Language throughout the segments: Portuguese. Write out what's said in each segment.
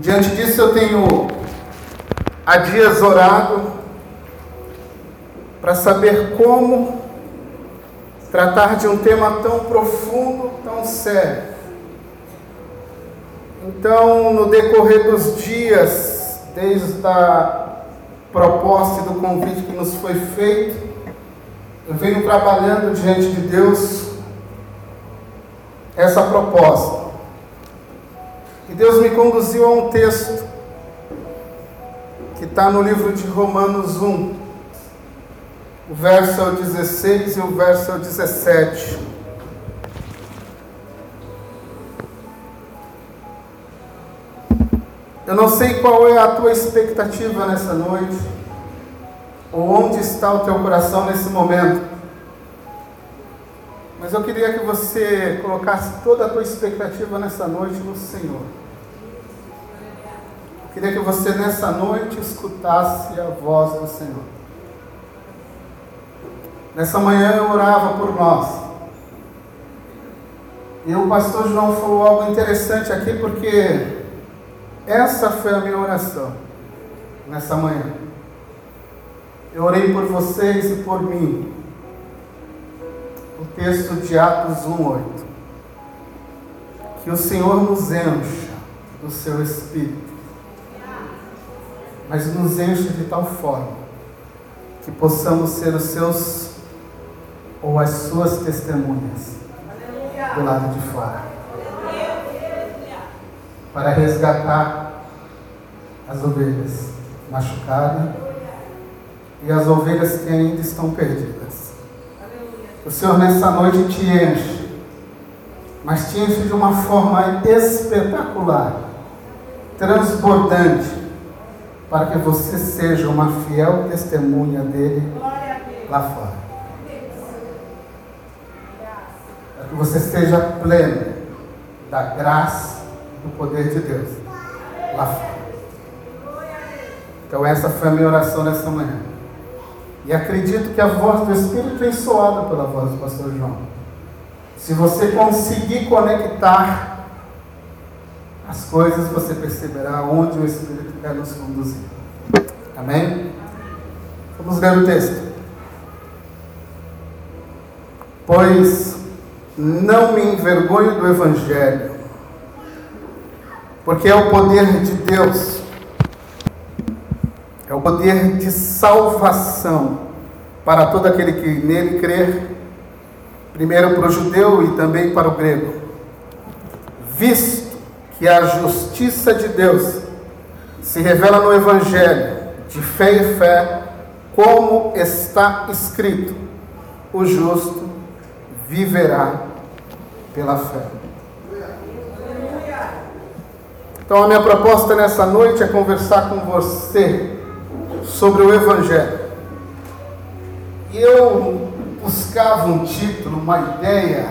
Diante disso, eu tenho há dias orado para saber como tratar de um tema tão profundo, tão sério. Então, no decorrer dos dias, desde a proposta e do convite que nos foi feito, eu venho trabalhando diante de Deus essa proposta. E Deus me conduziu a um texto que está no livro de Romanos 1, o verso é o 16 e o verso é o 17. Eu não sei qual é a tua expectativa nessa noite, ou onde está o teu coração nesse momento. Mas eu queria que você colocasse toda a tua expectativa nessa noite no Senhor. Queria que você nessa noite escutasse a voz do Senhor. Nessa manhã eu orava por nós. E o pastor João falou algo interessante aqui, porque essa foi a minha oração nessa manhã. Eu orei por vocês e por mim. O texto de Atos 1:8. Que o Senhor nos encha do seu espírito. Mas nos enche de tal forma que possamos ser os seus ou as suas testemunhas do lado de fora. Para resgatar as ovelhas machucadas e as ovelhas que ainda estão perdidas. O Senhor nessa noite te enche, mas te enche de uma forma espetacular, transbordante, para que você seja uma fiel testemunha dele lá fora. Para que você seja pleno da graça e do poder de Deus lá fora. Então essa foi a minha oração nessa manhã. E acredito que a voz do Espírito tem soado pela voz do pastor João. Se você conseguir conectar as coisas, você perceberá onde o Espírito quer nos conduzir. Amém? Vamos ler o texto. Pois não me envergonho do Evangelho, porque é o poder de Deus é o poder de salvação para todo aquele que nele crer, primeiro para o judeu e também para o grego. Visto que a justiça de Deus se revela no Evangelho, de fé e fé, como está escrito: o justo viverá pela fé. Então, a minha proposta nessa noite é conversar com você sobre o Evangelho. E eu buscava um título, uma ideia,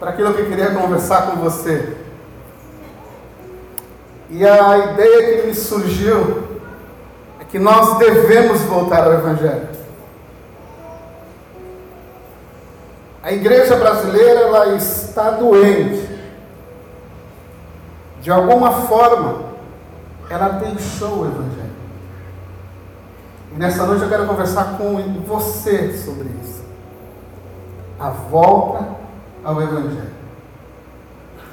para aquilo que eu queria conversar com você. E a ideia que me surgiu é que nós devemos voltar ao Evangelho. A igreja brasileira ela está doente. De alguma forma, ela deixou o Evangelho. E nessa noite eu quero conversar com você sobre isso. A volta ao Evangelho.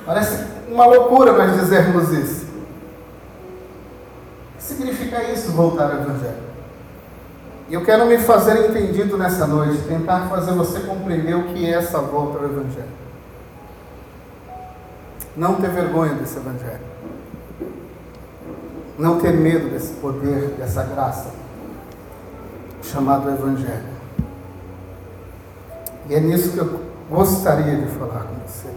Parece uma loucura nós dizermos isso. Significa isso, voltar ao Evangelho? E eu quero me fazer entendido nessa noite, tentar fazer você compreender o que é essa volta ao Evangelho. Não ter vergonha desse Evangelho. Não ter medo desse poder, dessa graça chamado Evangelho. E é nisso que eu gostaria de falar com você.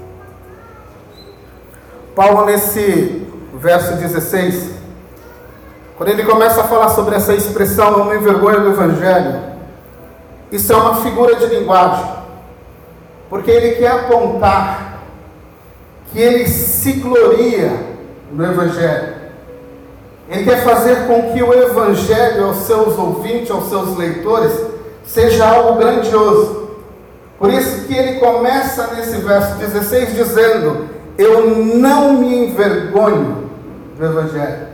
Paulo, nesse verso 16, quando ele começa a falar sobre essa expressão, não me envergonha do Evangelho, isso é uma figura de linguagem, porque ele quer apontar que ele se gloria no Evangelho. Ele quer fazer com que o Evangelho aos seus ouvintes, aos seus leitores, seja algo grandioso. Por isso que ele começa nesse verso 16 dizendo: Eu não me envergonho do Evangelho.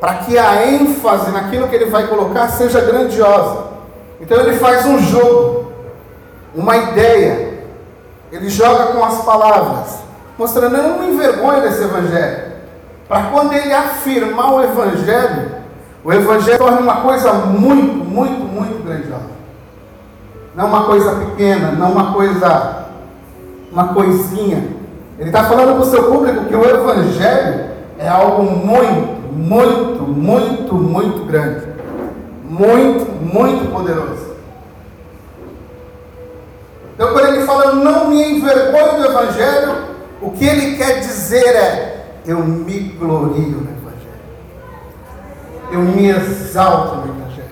Para que a ênfase naquilo que ele vai colocar seja grandiosa. Então ele faz um jogo, uma ideia. Ele joga com as palavras, mostrando, eu não me envergonho desse Evangelho. Para quando ele afirmar o Evangelho, o Evangelho torna uma coisa muito, muito, muito grandiosa. Não uma coisa pequena, não uma coisa, uma coisinha. Ele está falando para o seu público que o Evangelho é algo muito, muito, muito, muito grande. Muito, muito poderoso. Então, quando ele fala, não me envergonho do Evangelho, o que ele quer dizer é, eu me glorio no Evangelho. Eu me exalto no Evangelho.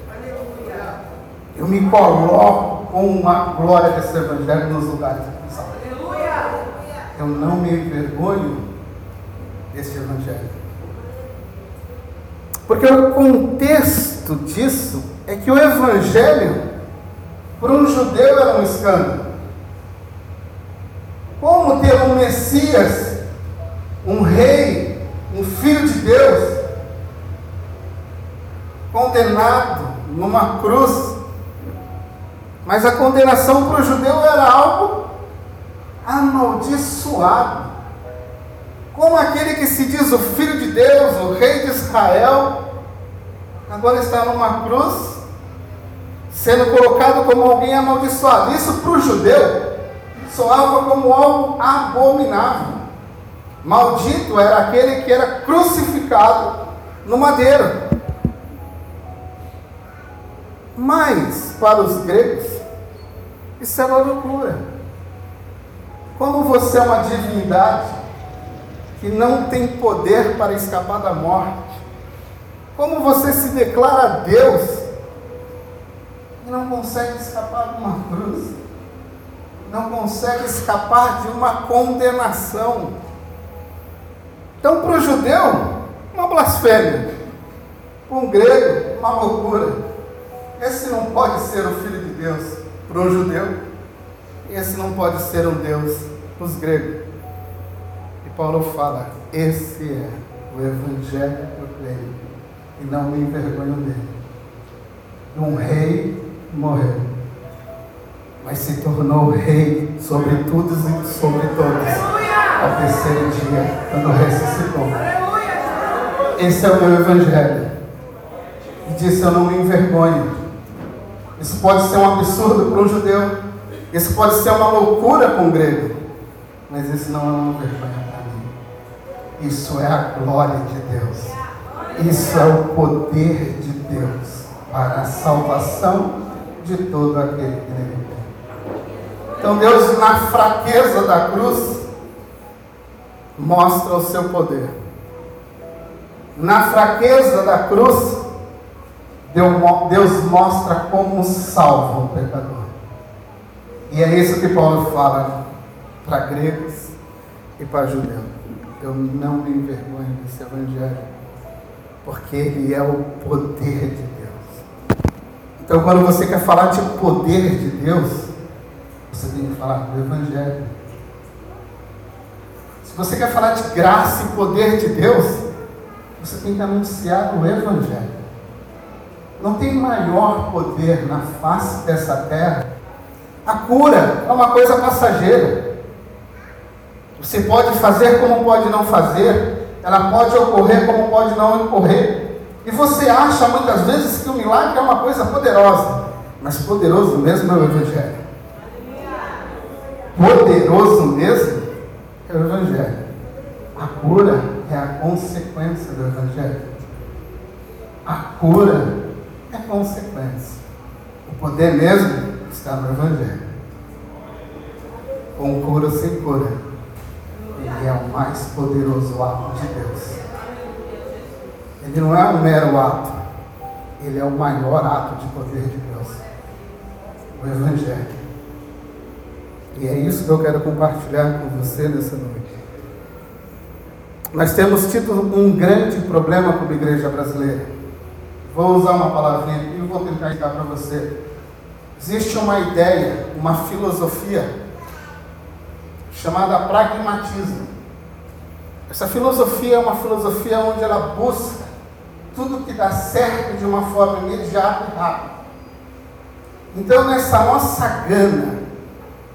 Eu me coloco com uma glória desse Evangelho nos lugares que Eu não me envergonho desse Evangelho. Porque o contexto disso é que o Evangelho, para um judeu, era um escândalo. Como ter um Messias, um rei, um filho de Deus, condenado numa cruz. Mas a condenação para o judeu era algo amaldiçoado. Como aquele que se diz o filho de Deus, o rei de Israel, agora está numa cruz, sendo colocado como alguém amaldiçoado. Isso para o judeu soava como algo abominável. Maldito era aquele que era crucificado no madeiro. Mas, para os gregos, isso uma loucura. Como você é uma divindade que não tem poder para escapar da morte, como você se declara Deus e não consegue escapar de uma cruz, não consegue escapar de uma condenação. Então, para o judeu, uma blasfêmia, para um grego, uma loucura. Esse não pode ser o Filho de Deus para um judeu, esse não pode ser um Deus para os gregos. Paulo fala: esse é o Evangelho que eu creio, e não me envergonho dele. Um rei morreu, mas se tornou rei sobre todos e sobre todos ao terceiro dia, quando ressuscitou. Esse é o meu Evangelho. E disse: Eu não me envergonho isso pode ser um absurdo para um judeu. Isso pode ser uma loucura para um grego. Mas isso não é uma vergonha. Isso é a glória de Deus. Isso é o poder de Deus para a salvação de todo aquele que. Então Deus, na fraqueza da cruz, mostra o seu poder. Na fraqueza da cruz, Deus mostra como salva o pecador. E é isso que Paulo fala para gregos e para judeus. Eu não me envergonho desse evangelho, porque ele é o poder de Deus. Então, quando você quer falar de poder de Deus, você tem que falar do evangelho. Se você quer falar de graça e poder de Deus, você tem que anunciar o evangelho. Não tem maior poder na face dessa terra. A cura é uma coisa passageira. Você pode fazer como pode não fazer, ela pode ocorrer como pode não ocorrer. E você acha muitas vezes que o milagre é uma coisa poderosa, mas poderoso mesmo é o Evangelho. Poderoso mesmo é o Evangelho. A cura é a consequência do Evangelho. A cura é consequência. O poder mesmo está no Evangelho. Com cura ou sem cura. Ele é o mais poderoso ato de Deus. Ele não é um mero ato. Ele é o maior ato de poder de Deus. O Evangelho. E é isso que eu quero compartilhar com você nessa noite. Nós temos tido um grande problema como igreja brasileira. Vou usar uma palavrinha e vou tentar explicar para você. Existe uma ideia, uma filosofia chamada pragmatismo. Essa filosofia é uma filosofia onde ela busca tudo que dá certo de uma forma imediata e rápida. Então, nessa nossa gana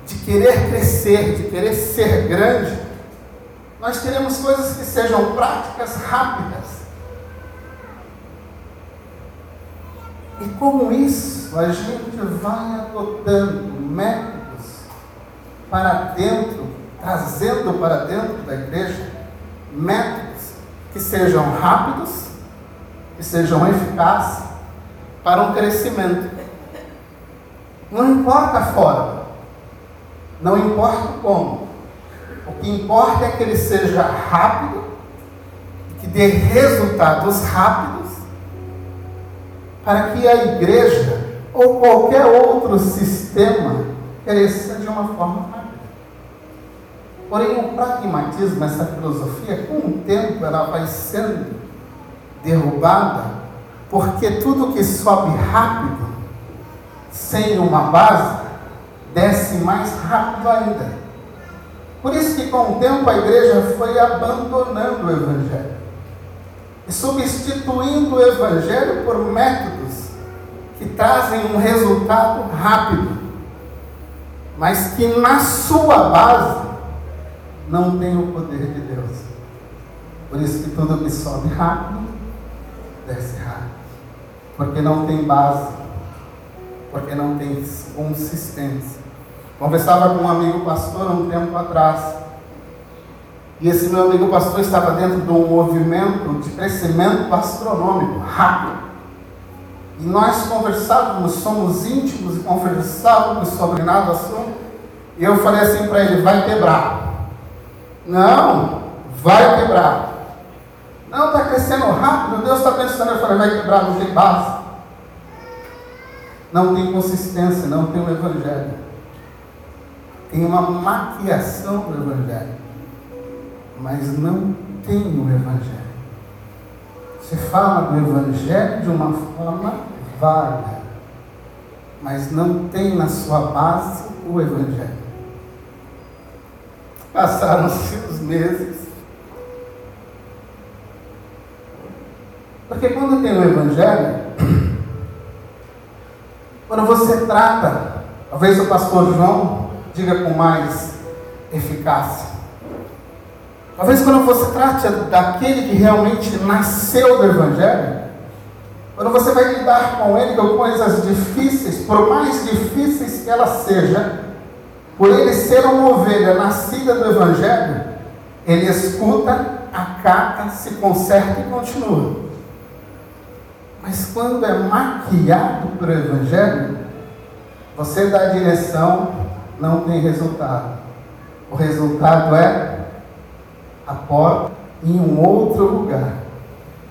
de querer crescer, de querer ser grande, nós queremos coisas que sejam práticas, rápidas. E com isso, a gente vai adotando métodos para dentro, trazendo para dentro da igreja métodos que sejam rápidos, que sejam eficazes para um crescimento. Não importa a forma, não importa como, o que importa é que ele seja rápido, que dê resultados rápidos, para que a igreja ou qualquer outro sistema cresça de uma forma. Porém, o pragmatismo, essa filosofia, com o tempo ela vai sendo derrubada, porque tudo que sobe rápido, sem uma base, desce mais rápido ainda. Por isso que com o tempo a igreja foi abandonando o Evangelho e substituindo o Evangelho por métodos que trazem um resultado rápido, mas que na sua base não tem o poder de Deus. Por isso que tudo que sobe rápido, desce rápido. Porque não tem base, porque não tem consistência. Conversava com um amigo pastor há um tempo atrás. E esse meu amigo pastor estava dentro de um movimento de crescimento astronômico, rápido. E nós conversávamos, somos íntimos e conversávamos sobre nada assunto. E eu falei assim para ele: vai quebrar. Não, vai quebrar. Não, está crescendo rápido, Deus está pensando, eu falei, vai quebrar, não tem base. Não tem consistência, não tem o Evangelho. Tem uma maquiação do Evangelho, mas não tem o Evangelho. Se fala do Evangelho de uma forma vaga, mas não tem na sua base o Evangelho. Passaram-se os meses. Porque quando tem o Evangelho, quando você trata, talvez o pastor João diga com mais eficácia. Talvez quando você trate daquele que realmente nasceu do Evangelho, quando você vai lidar com ele com coisas difíceis, por mais difíceis que elas sejam, por ele ser uma ovelha nascida do Evangelho, ele escuta, acata, se conserta e continua. Mas quando é maquiado pelo Evangelho, você dá direção, não tem resultado. O resultado é a porta em um outro lugar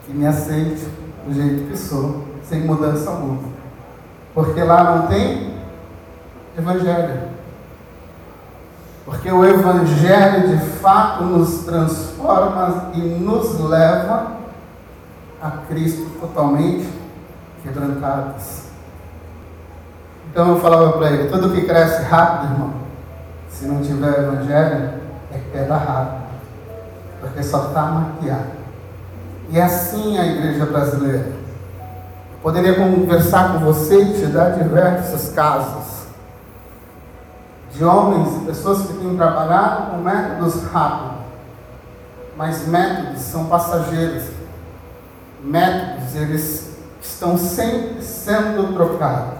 que me aceite do jeito que sou, sem mudança alguma. Porque lá não tem Evangelho. Porque o Evangelho de fato nos transforma e nos leva a Cristo totalmente quebrantados. Então eu falava para ele: tudo que cresce rápido, irmão, se não tiver Evangelho, é queda rápida, porque só está maquiado. E é assim a igreja brasileira. Eu poderia conversar com você e te dar diversos casos de homens e pessoas que têm trabalhado com métodos rápidos, mas métodos são passageiros. Métodos, eles estão sempre sendo trocados.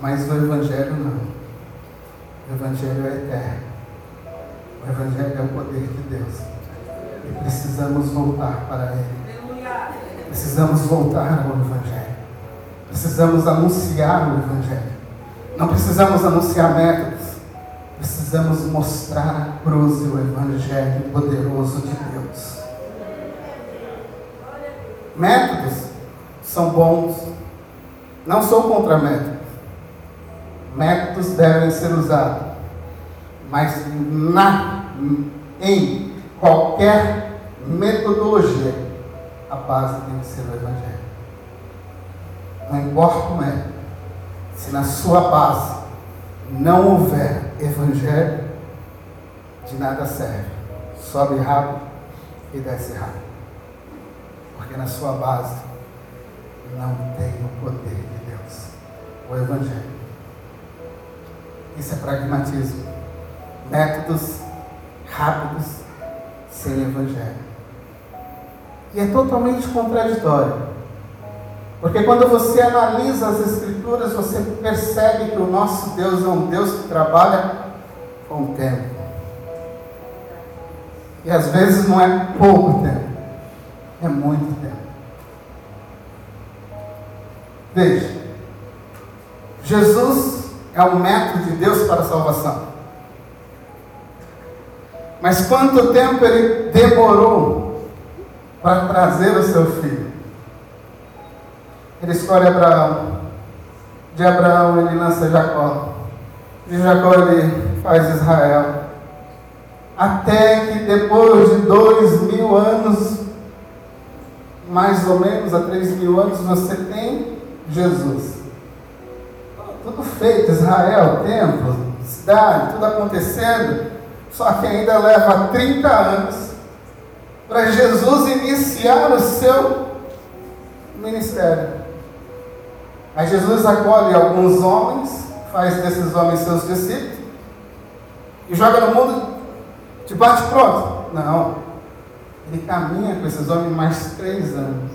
Mas o Evangelho não. O Evangelho é eterno. O Evangelho é o poder de Deus. E precisamos voltar para Ele. Precisamos voltar ao Evangelho. Precisamos anunciar o Evangelho. Não precisamos anunciar métodos, precisamos mostrar a cruz e o Evangelho poderoso de Deus. Métodos são bons, não sou contra métodos. Métodos devem ser usados, mas na, em qualquer metodologia, a base tem que ser o Evangelho. Não importa o método se na sua base não houver evangelho, de nada serve. sobe rápido e desce rápido. Porque na sua base não tem o poder de Deus, o Evangelho. Isso é pragmatismo. Métodos rápidos sem Evangelho. E é totalmente contraditório. Porque quando você analisa as Escrituras, você percebe que o nosso Deus é um Deus que trabalha com o tempo. E às vezes não é pouco tempo, é muito tempo. Veja, Jesus é o método de Deus para a salvação. Mas quanto tempo ele demorou para trazer o seu filho? Ele escolhe Abraão. De Abraão ele lança Jacó. De Jacó ele faz Israel. Até que depois de dois mil anos, mais ou menos, a três mil anos, você tem Jesus. Tudo feito, Israel, templo, cidade, tudo acontecendo, só que ainda leva 30 anos para Jesus iniciar o seu ministério. Aí Jesus acolhe alguns homens, faz desses homens seus discípulos, e joga no mundo de bate pronto. Não. Ele caminha com esses homens mais três anos.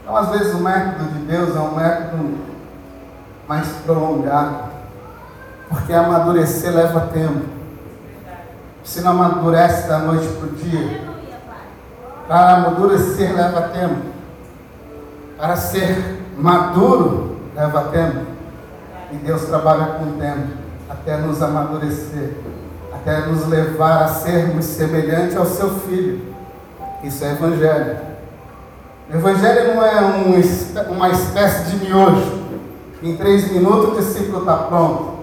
Então, às vezes, o método de Deus é um método mais prolongado, porque amadurecer leva tempo. Se não amadurece da noite para o dia, para amadurecer leva tempo. Para ser maduro leva tempo. E Deus trabalha com tempo até nos amadurecer, até nos levar a sermos semelhantes ao seu filho. Isso é evangelho. O evangelho não é um, uma espécie de miojo. Em três minutos o discípulo está pronto.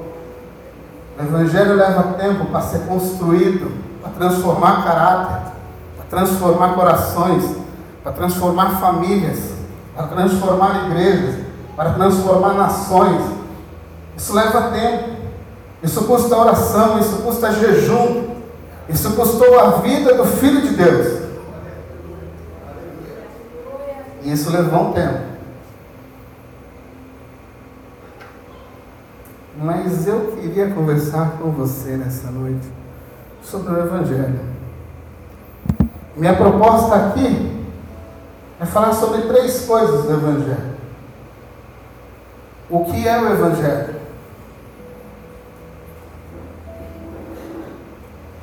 O evangelho leva tempo para ser construído, para transformar caráter, para transformar corações, para transformar famílias para transformar igrejas, para transformar nações. Isso leva tempo. Isso custa oração, isso custa jejum. Isso custou a vida do Filho de Deus. E isso levou um tempo. Mas eu queria conversar com você nessa noite sobre o Evangelho. Minha proposta aqui é falar sobre três coisas do Evangelho. O que é o Evangelho?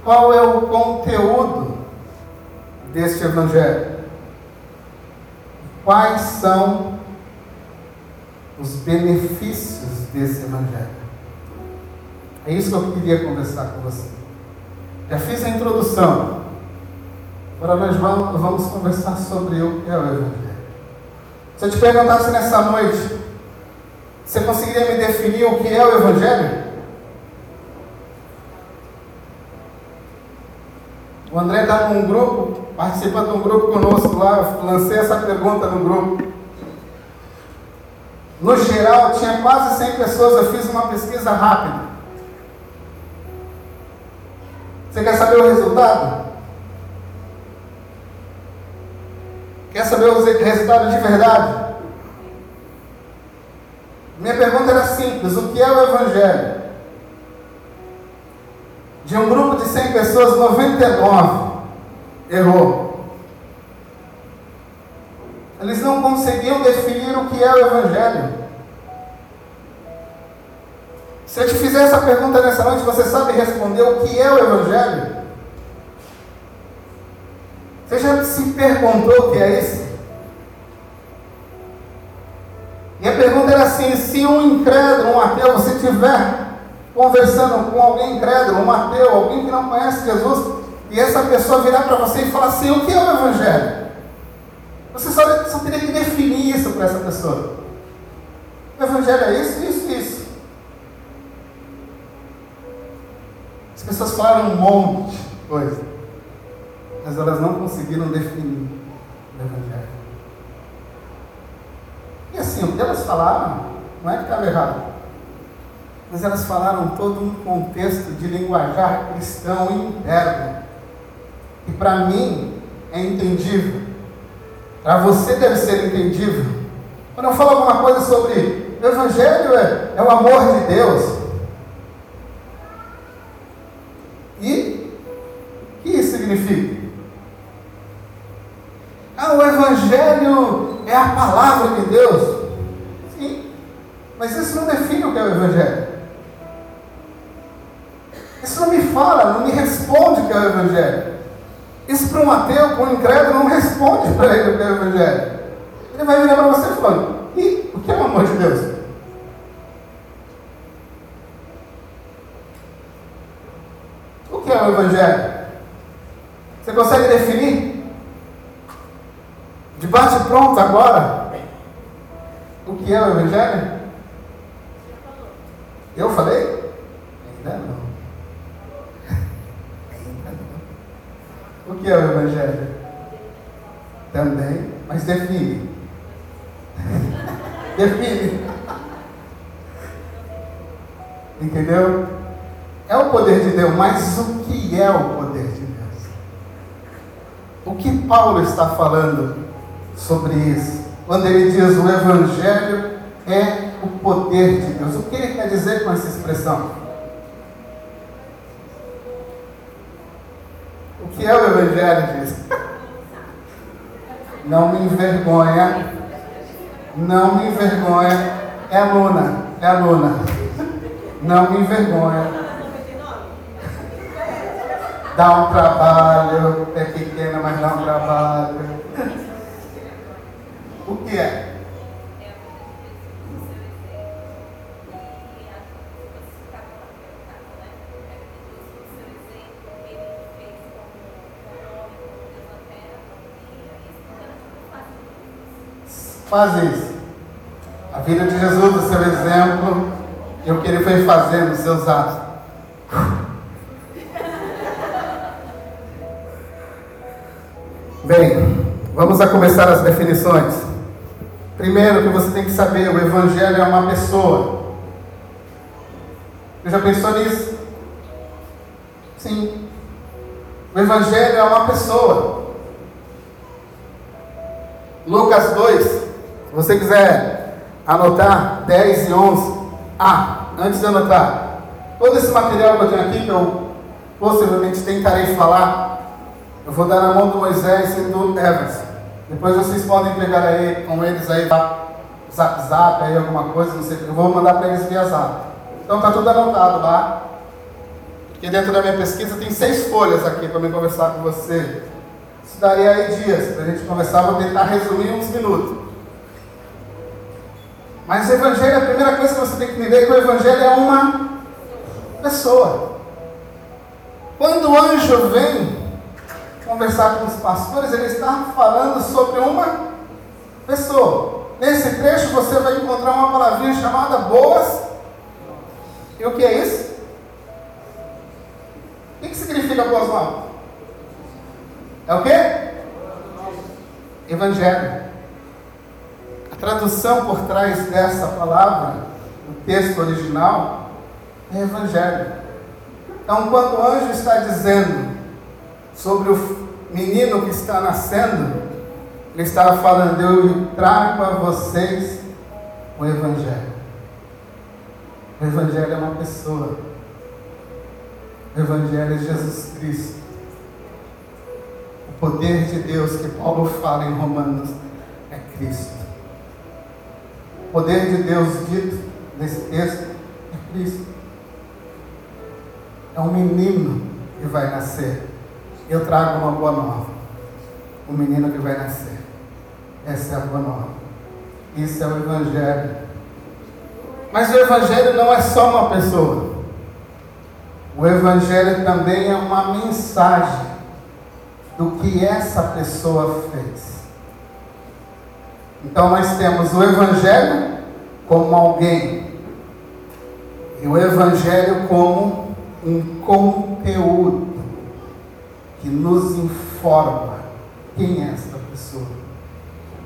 Qual é o conteúdo deste Evangelho? Quais são os benefícios desse Evangelho? É isso que eu queria conversar com você. Já fiz a introdução. Agora nós vamos, conversar sobre o que é o Evangelho. Se eu te perguntasse nessa noite, você conseguiria me definir o que é o Evangelho? O André está num grupo, participa de um grupo conosco lá, eu lancei essa pergunta no grupo. No geral, tinha quase 100 pessoas, eu fiz uma pesquisa rápida. Você quer saber o resultado? Quer saber os resultados de verdade? Minha pergunta era simples: o que é o Evangelho? De um grupo de 100 pessoas, 99 errou. Eles não conseguiam definir o que é o Evangelho. Se eu te fizer essa pergunta nessa noite, você sabe responder o que é o Evangelho? Você já se perguntou o que é isso? E a pergunta era assim: se um incrédulo, um ateu, você estiver conversando com alguém incrédulo, um ateu, alguém que não conhece Jesus, e essa pessoa virar para você e falar assim: o que é o Evangelho? Você só, só teria que definir isso para essa pessoa. O Evangelho é isso, isso, isso. As pessoas falaram um monte de coisa mas elas não conseguiram definir o Evangelho. E assim, o que elas falaram não é que estava errado. mas elas falaram todo um contexto de linguajar cristão interno. E para mim é entendível. Para você deve ser entendível. Quando eu falo alguma coisa sobre o Evangelho é, é o amor de Deus. E o que isso significa? Ah, o Evangelho é a palavra de Deus. Sim, mas isso não define o que é o Evangelho. Isso não me fala, não me responde o que é o Evangelho. Isso para um ateu, para um incrédulo, não responde para ele o que é o Evangelho. Ele vai virar para você falar: e o que é o amor de Deus? O que é o Evangelho? Você consegue definir? De bate pronto agora? O que é o Evangelho? Eu falei? Ainda não. O que é o Evangelho? Também, mas define. define. Entendeu? É o poder de Deus, mas o que é o poder de Deus? O que Paulo está falando sobre isso? Quando ele diz o Evangelho é o poder de Deus. O que ele quer dizer com essa expressão? O que é o Evangelho, diz? Não me envergonha. Não me envergonha. É Luna. É Luna. Não me envergonha. Dá um trabalho. É pequena, mas dá um trabalho. O que é? Faz isso. A vida de Jesus, o seu exemplo, e o que ele foi fazendo, os seus atos. Bem, vamos a começar as definições. Primeiro que você tem que saber, o Evangelho é uma pessoa. Você já pensou nisso? Sim. O Evangelho é uma pessoa. Lucas 2, se você quiser anotar 10 e 11, ah, antes de anotar, todo esse material que eu tenho aqui, que eu possivelmente tentarei falar, eu vou dar na mão do Moisés e do Evans. Depois vocês podem pegar aí com eles aí, zap zap aí, alguma coisa, não sei, eu vou mandar para eles via zap. Então tá tudo anotado lá. Porque dentro da minha pesquisa tem seis folhas aqui para me conversar com você. Isso daria aí dias para a gente conversar, vou tentar resumir uns minutos. Mas o Evangelho, a primeira coisa que você tem que entender é que o Evangelho é uma pessoa. Quando o anjo vem conversar com os pastores, ele está falando sobre uma pessoa. Nesse trecho você vai encontrar uma palavrinha chamada boas. E o que é isso? O que significa boas novas? É o quê? Evangelho tradução por trás dessa palavra, o texto original, é Evangelho. Então, quando o anjo está dizendo sobre o menino que está nascendo, ele estava falando: Eu trago a vocês o Evangelho. O Evangelho é uma pessoa. O Evangelho é Jesus Cristo. O poder de Deus que Paulo fala em Romanos é Cristo. O poder de Deus dito nesse texto é Cristo. É um menino que vai nascer. Eu trago uma boa nova. O menino que vai nascer. Essa é a boa nova. Isso é o Evangelho. Mas o Evangelho não é só uma pessoa. O Evangelho também é uma mensagem do que essa pessoa fez. Então nós temos o Evangelho como alguém e o Evangelho como um conteúdo que nos informa quem é essa pessoa.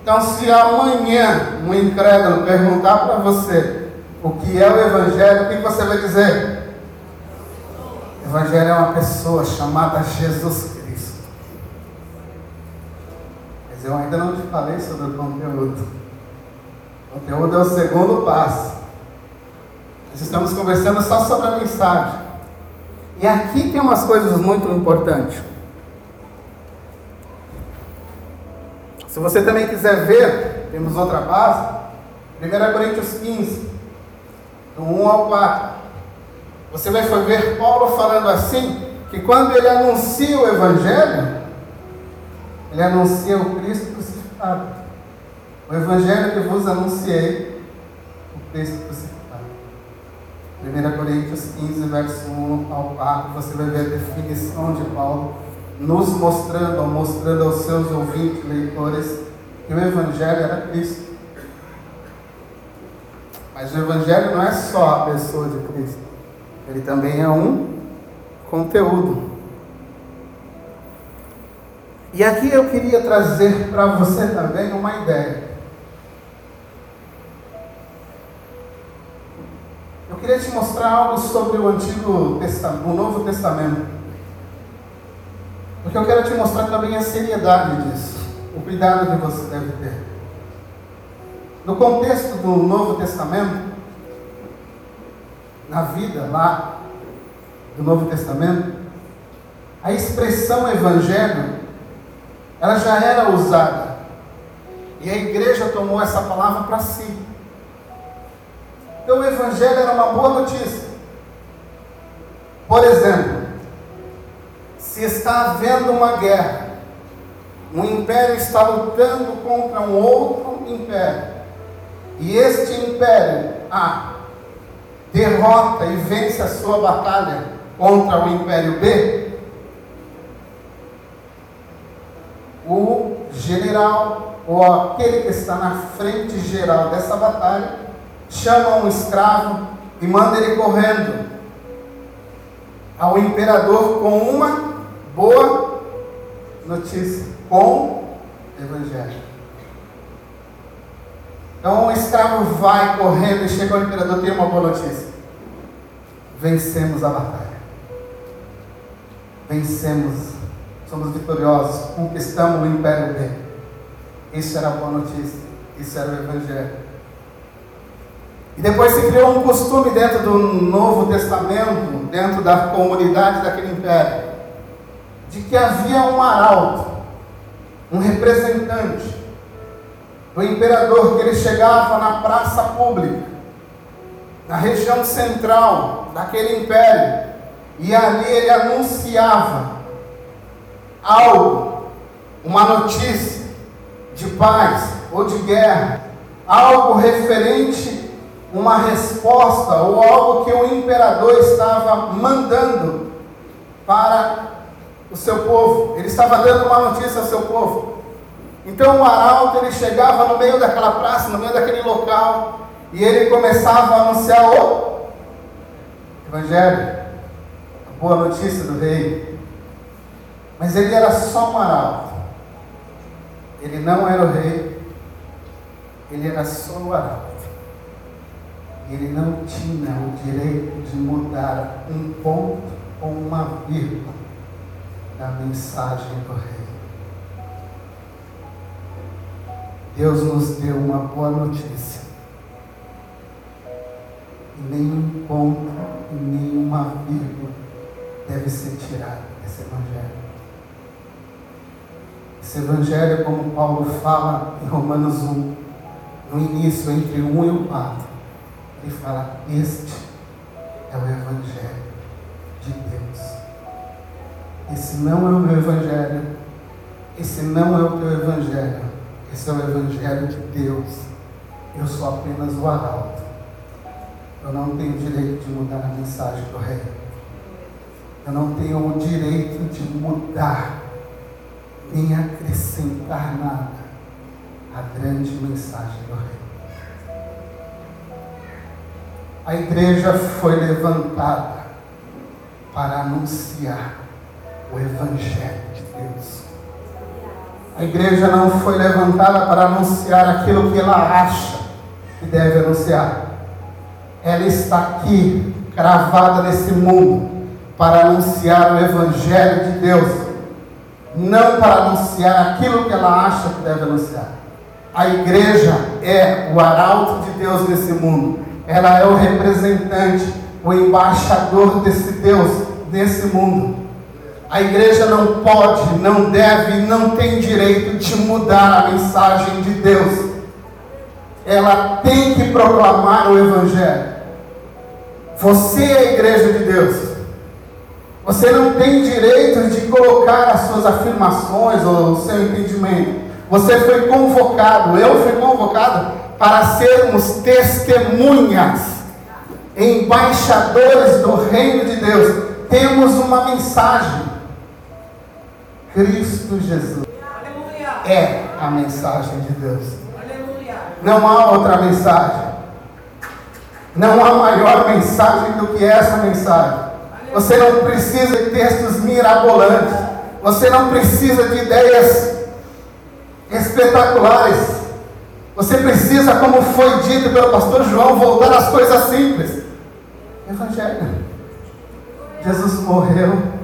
Então, se amanhã um incrédulo perguntar para você o que é o Evangelho, o que você vai dizer? O Evangelho é uma pessoa chamada Jesus Cristo. Mas eu ainda não te falei sobre o conteúdo. O conteúdo é o segundo passo. Nós estamos conversando só sobre a mensagem. E aqui tem umas coisas muito importantes. Se você também quiser ver, temos outra base, 1 Coríntios 15, do 1 ao 4. Você vai ver Paulo falando assim, que quando ele anuncia o Evangelho, ele anuncia o Cristo crucificado. O Evangelho que vos anunciei, o Cristo crucificado. 1 Coríntios 15, verso 1 ao 4, você vai ver a definição de Paulo, nos mostrando, mostrando aos seus ouvintes, leitores, que o Evangelho era Cristo. Mas o Evangelho não é só a pessoa de Cristo, ele também é um conteúdo. E aqui eu queria trazer para você também uma ideia. Eu queria te mostrar algo sobre o Antigo Testamento, o Novo Testamento. Porque eu quero te mostrar também a seriedade disso, o cuidado que você deve ter. No contexto do Novo Testamento, na vida lá do Novo Testamento, a expressão evangelho, ela já era usada. E a igreja tomou essa palavra para si. Então o evangelho era uma boa notícia. Por exemplo, se está havendo uma guerra, um império está lutando contra um outro império, e este império A derrota e vence a sua batalha contra o império B, o general ou aquele que está na frente geral dessa batalha chama um escravo e manda ele correndo ao imperador com uma boa notícia, com o evangelho. Então o escravo vai correndo e chega ao imperador, tem uma boa notícia. Vencemos a batalha. Vencemos, somos vitoriosos, conquistamos o império B. Isso era a boa notícia, isso era o evangelho. E depois se criou um costume dentro do Novo Testamento, dentro da comunidade daquele império, de que havia um arauto, um representante, do imperador, que ele chegava na praça pública, na região central daquele império, e ali ele anunciava algo, uma notícia de paz ou de guerra, algo referente, uma resposta ou algo que o imperador estava mandando para o seu povo. Ele estava dando uma notícia ao seu povo. Então o arauto ele chegava no meio daquela praça, no meio daquele local, e ele começava a anunciar o Evangelho, a boa notícia do rei. Mas ele era só um arauto. Ele não era o rei, ele era só o arauto. Ele não tinha o direito de mudar um ponto ou uma vírgula da mensagem do rei. Deus nos deu uma boa notícia. Nenhum ponto nenhuma vírgula deve ser tirado desse Evangelho. Esse Evangelho, como Paulo fala em Romanos 1, no início, entre o 1 e o 4, ele fala: Este é o Evangelho de Deus. Esse não é o meu Evangelho, esse não é o teu Evangelho esse é o Evangelho de Deus. Eu sou apenas o arauto. Eu não tenho direito de mudar a mensagem do Rei. Eu não tenho o direito de mudar, nem acrescentar nada à grande mensagem do Rei. A igreja foi levantada para anunciar o Evangelho de Deus. A igreja não foi levantada para anunciar aquilo que ela acha que deve anunciar. ela está aqui, cravada nesse mundo, para anunciar o Evangelho de Deus, não para anunciar aquilo que ela acha que deve anunciar. A igreja é o arauto de Deus nesse mundo, ela é o representante, o embaixador desse Deus nesse mundo. A igreja não pode, não deve, não tem direito de mudar a mensagem de Deus. Ela tem que proclamar o Evangelho. Você é a igreja de Deus. Você não tem direito de colocar as suas afirmações ou o seu entendimento. Você foi convocado, eu fui convocado para sermos testemunhas, embaixadores do reino de Deus. Temos uma mensagem. Cristo Jesus é a mensagem de Deus. Não há outra mensagem. Não há maior mensagem do que essa mensagem. Você não precisa de textos mirabolantes. Você não precisa de ideias espetaculares. Você precisa, como foi dito pelo pastor João, voltar às coisas simples. Evangelho. Jesus morreu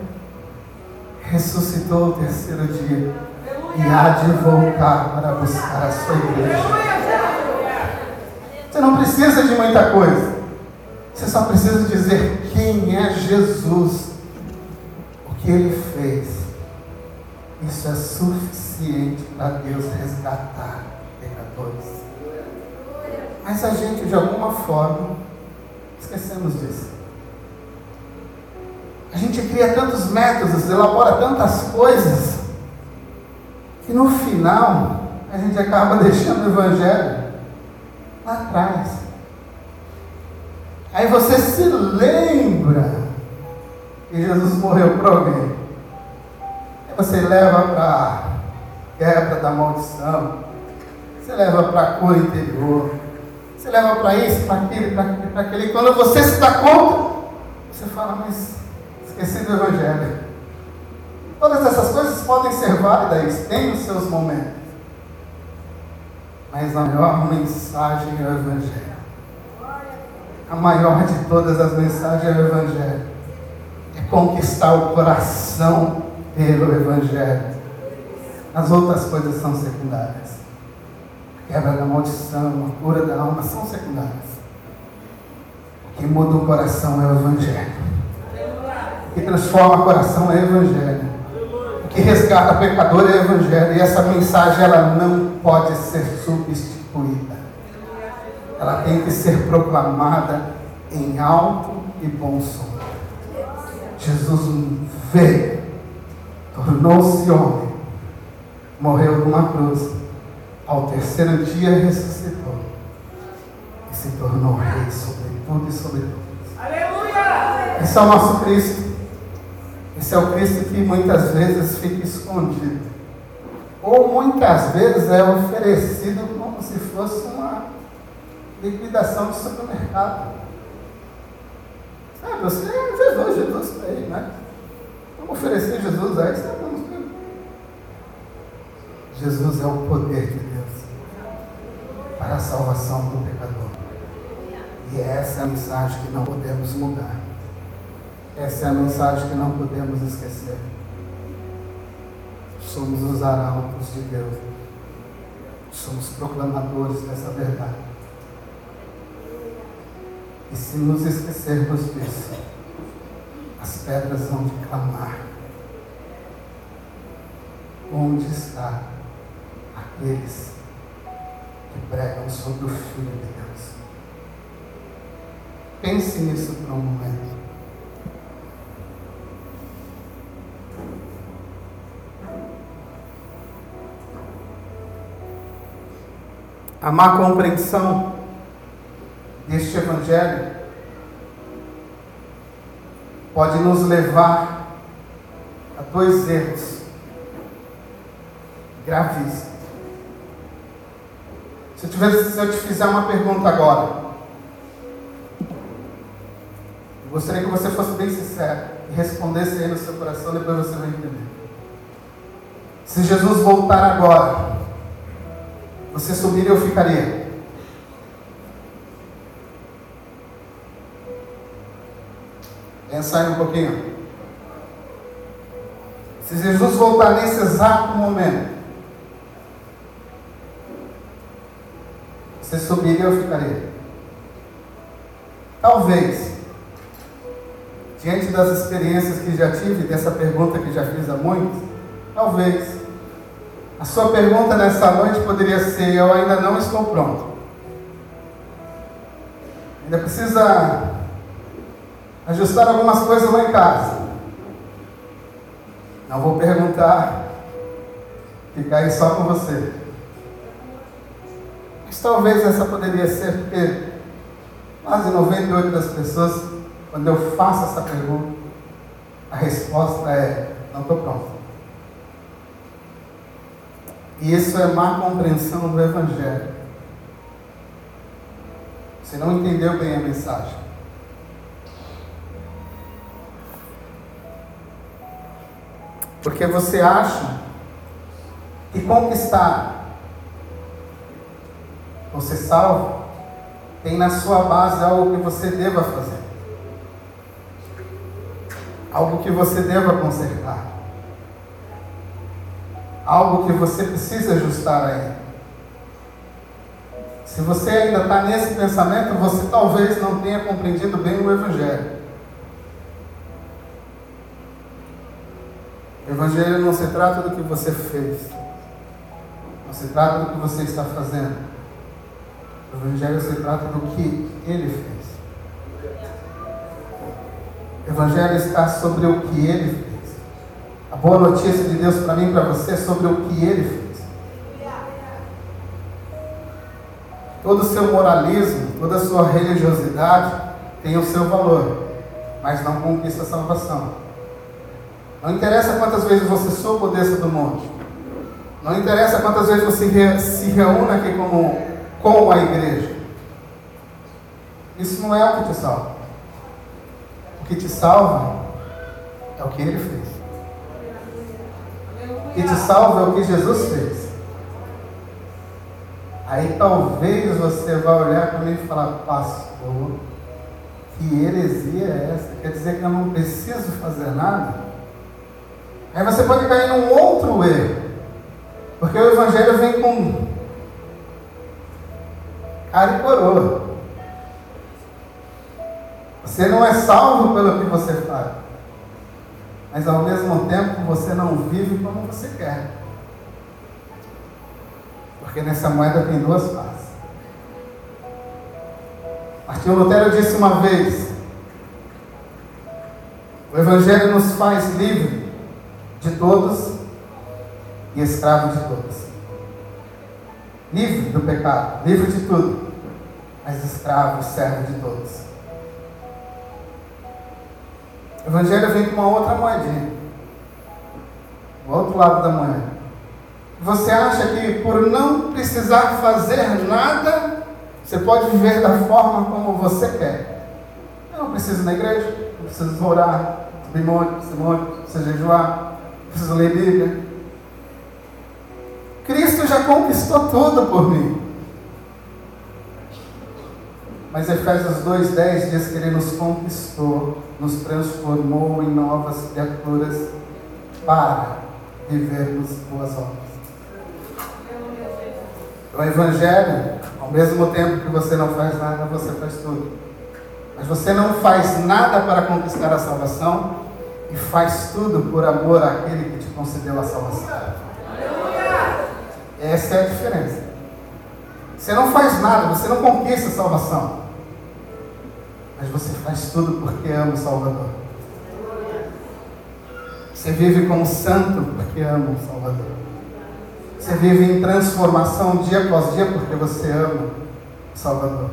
ressuscitou o terceiro dia e há de voltar para buscar a sua igreja. Você não precisa de muita coisa. Você só precisa dizer quem é Jesus, o que ele fez. Isso é suficiente para Deus resgatar pecadores. Mas a gente, de alguma forma, esquecemos disso. A gente cria tantos métodos, elabora tantas coisas, que no final a gente acaba deixando o Evangelho lá atrás. Aí você se lembra que Jesus morreu por alguém. Aí você leva para a quebra da maldição, você leva para a cura interior, você leva para isso, para aquilo, para aquilo, para aquele. Quando você se dá conta, você fala, mas esqueci do Evangelho. Todas essas coisas podem ser válidas, têm os seus momentos. Mas a maior mensagem é o Evangelho. A maior de todas as mensagens é o Evangelho. É conquistar o coração pelo Evangelho. As outras coisas são secundárias. A quebra da maldição, a cura da alma são secundárias. O que muda o coração é o Evangelho que transforma o coração é o Evangelho. O que resgata o pecador é o Evangelho. E essa mensagem ela não pode ser substituída. Ela tem que ser proclamada em alto e bom som. Jesus veio, tornou-se homem, morreu numa cruz, ao terceiro dia ressuscitou e se tornou rei sobre tudo e sobre todos. Aleluia! Esse é o nosso Cristo. Esse é o Cristo que muitas vezes fica escondido. Ou muitas vezes é oferecido como se fosse uma liquidação de supermercado. Sabe, você é Jesus, Jesus aí, né? Vamos oferecer Jesus aí, você vamos Jesus é o poder de Deus para a salvação do pecador. E essa é a mensagem que não podemos mudar. Essa é a mensagem que não podemos esquecer. Somos os arautos de Deus. Somos proclamadores dessa verdade. E se nos esquecermos disso, as pedras vão de clamar. Onde está aqueles que pregam sobre o Filho de Deus? Pense nisso por um momento. A má compreensão deste Evangelho pode nos levar a dois erros gravíssimos. Se eu, tiver, se eu te fizer uma pergunta agora, eu gostaria que você fosse bem sincero e respondesse aí no seu coração, depois você vai entender. Se Jesus voltar agora, você subiria ou ficaria? Pensar um pouquinho. Se Jesus voltar nesse exato momento, você subiria ou ficaria? Talvez, diante das experiências que já tive, dessa pergunta que já fiz a muitos, talvez, a sua pergunta nessa noite poderia ser: Eu ainda não estou pronto. Ainda precisa ajustar algumas coisas lá em casa. Não vou perguntar, ficar aí só com você. Mas talvez essa poderia ser, porque quase 98% das pessoas, quando eu faço essa pergunta, a resposta é: não estou pronto. E isso é má compreensão do Evangelho. Você não entendeu bem a mensagem. Porque você acha que conquistar ser salvo tem na sua base algo que você deva fazer. Algo que você deva consertar. Algo que você precisa ajustar aí. Se você ainda está nesse pensamento, você talvez não tenha compreendido bem o Evangelho. O Evangelho não se trata do que você fez, não se trata do que você está fazendo. O Evangelho se trata do que Ele fez. O Evangelho está sobre o que Ele fez. A boa notícia de Deus para mim e para você é sobre o que Ele fez. Todo o seu moralismo, toda a sua religiosidade tem o seu valor, mas não conquista a salvação. Não interessa quantas vezes você ou desça do monte. Não interessa quantas vezes você se reúna aqui com a igreja. Isso não é o que te salva. O que te salva é o que ele fez. Que te salva é o que Jesus fez. Aí talvez você vá olhar para mim e falar, pastor, que heresia é essa? Quer dizer que eu não preciso fazer nada? Aí você pode cair num outro erro. Porque o Evangelho vem com cara e coroa. Você não é salvo pelo que você faz. Mas ao mesmo tempo você não vive como você quer. Porque nessa moeda tem duas faces. Martinho Lutero disse uma vez: o Evangelho nos faz livre de todos e escravo de todos. Livre do pecado, livre de tudo, mas escravo servo de todos. O Evangelho vem com uma outra moedinha, o outro lado da moeda. Você acha que por não precisar fazer nada, você pode viver da forma como você quer? Eu não preciso ir na igreja, não preciso orar, subir monte, subir monte, preciso jejuar, Preciso ler Bíblia. Cristo já conquistou tudo por mim. Mas Efésios 2,10 diz que Ele nos conquistou, nos transformou em novas criaturas para vivermos boas obras. O Evangelho, ao mesmo tempo que você não faz nada, você faz tudo. Mas você não faz nada para conquistar a salvação, e faz tudo por amor àquele que te concedeu a salvação. Essa é a diferença. Você não faz nada, você não conquista a salvação. Mas você faz tudo porque ama o Salvador. Você vive como santo porque ama o Salvador. Você vive em transformação dia após dia porque você ama o Salvador.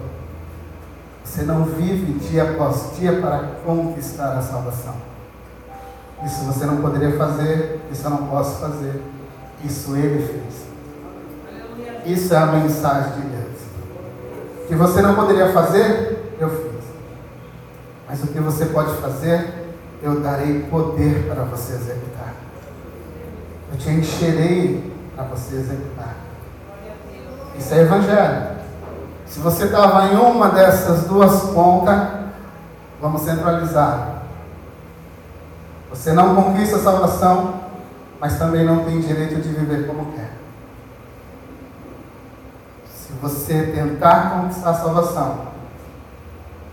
Você não vive dia após dia para conquistar a salvação. Isso você não poderia fazer, isso eu não posso fazer. Isso ele fez. Isso é a mensagem de Deus. Que você não poderia fazer, eu fiz. Mas o que você pode fazer, eu darei poder para você executar. Eu te encherei para você executar. Isso é evangelho. Se você estava em uma dessas duas pontas, vamos centralizar. Você não conquista a salvação, mas também não tem direito de viver como quer. Se você tentar conquistar a salvação,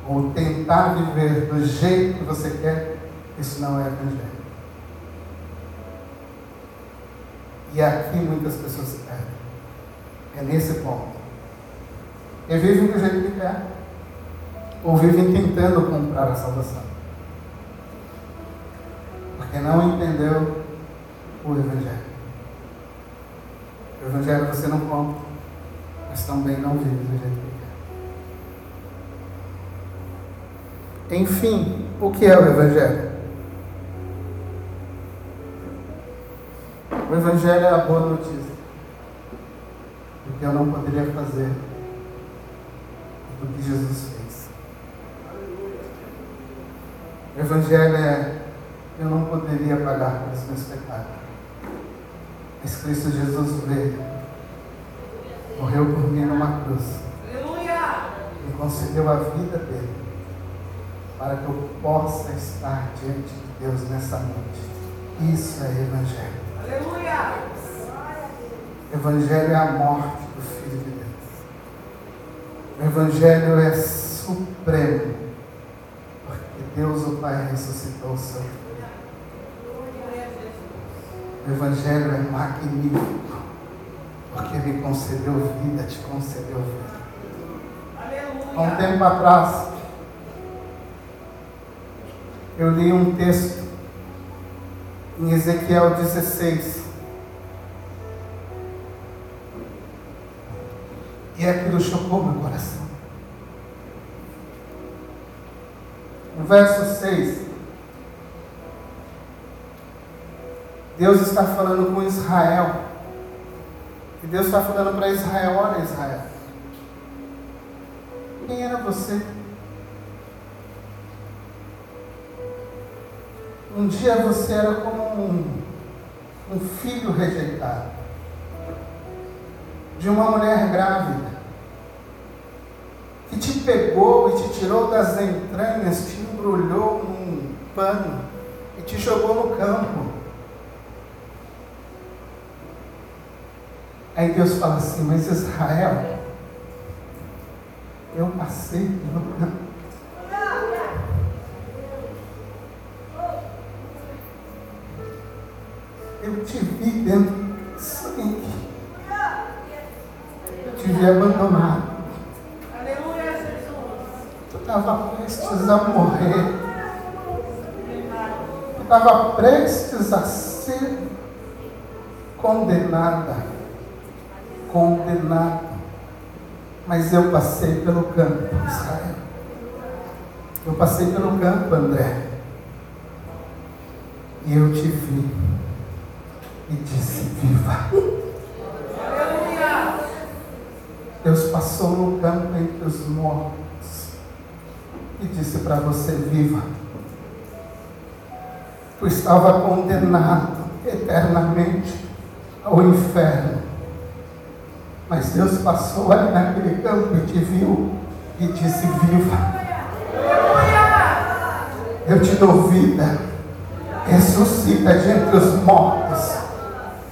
ou tentar viver do jeito que você quer, isso não é evangelho. E aqui muitas pessoas se perdem. É nesse ponto. E vivem do jeito que quer. Ou vivem tentando comprar a salvação. Porque não entendeu o Evangelho. O Evangelho você não compra, mas também não vive do jeito que quer. Enfim, o que é o Evangelho? O Evangelho é a boa notícia. Do que eu não poderia fazer, do que Jesus fez. O Evangelho é eu não poderia pagar pelos meus pecados. Mas Cristo Jesus veio, morreu por mim numa cruz. E concedeu a vida dele para que eu possa estar diante de Deus nessa noite. Isso é Evangelho. Aleluia! Evangelho é a morte do Filho de Deus. O Evangelho é supremo, porque Deus o Pai ressuscitou o seu Filho. O Evangelho é magnífico, porque me concedeu vida, te concedeu vida. Há um tempo atrás, eu li um texto em Ezequiel 16. E aquilo chocou meu coração. No verso 6, Deus está falando com Israel. E Deus está falando para Israel: olha, Israel, quem era você? Um dia você era como um, um filho rejeitado de uma mulher grávida que te pegou e te tirou das entranhas, te embrulhou num pano e te jogou no campo. Aí Deus fala assim, mas Israel, eu passei pelo campo. Eu te vi dentro de sangue. Eu te vi abandonado. Aleluia, Jesus. Tu estava prestes a morrer. Tu estava prestes a ser condenada. Condenado. Mas eu passei pelo campo, Israel. Eu passei pelo campo, André. E eu te vi e disse: Viva. Deus passou no campo entre os mortos e disse para você: Viva. Tu estava condenado eternamente ao inferno. Mas Deus passou ali naquele campo e te viu e disse: Viva. Eu te dou vida. Ressuscita de entre os mortos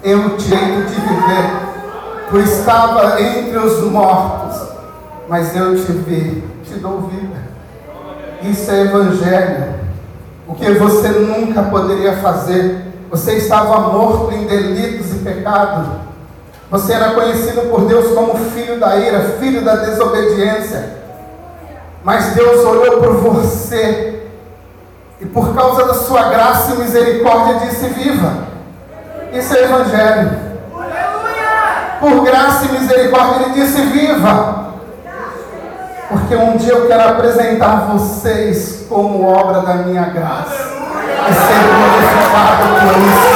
eu o direito de viver. Tu estava entre os mortos, mas eu te vi, te dou vida. Isso é evangelho. O que você nunca poderia fazer. Você estava morto em delitos e pecados. Você era conhecido por Deus como filho da ira, filho da desobediência. Mas Deus olhou por você e por causa da sua graça e misericórdia disse: Viva. Isso é Evangelho. Por graça e misericórdia, Ele disse: Viva. Porque um dia eu quero apresentar vocês como obra da minha graça. E ser glorificado por isso.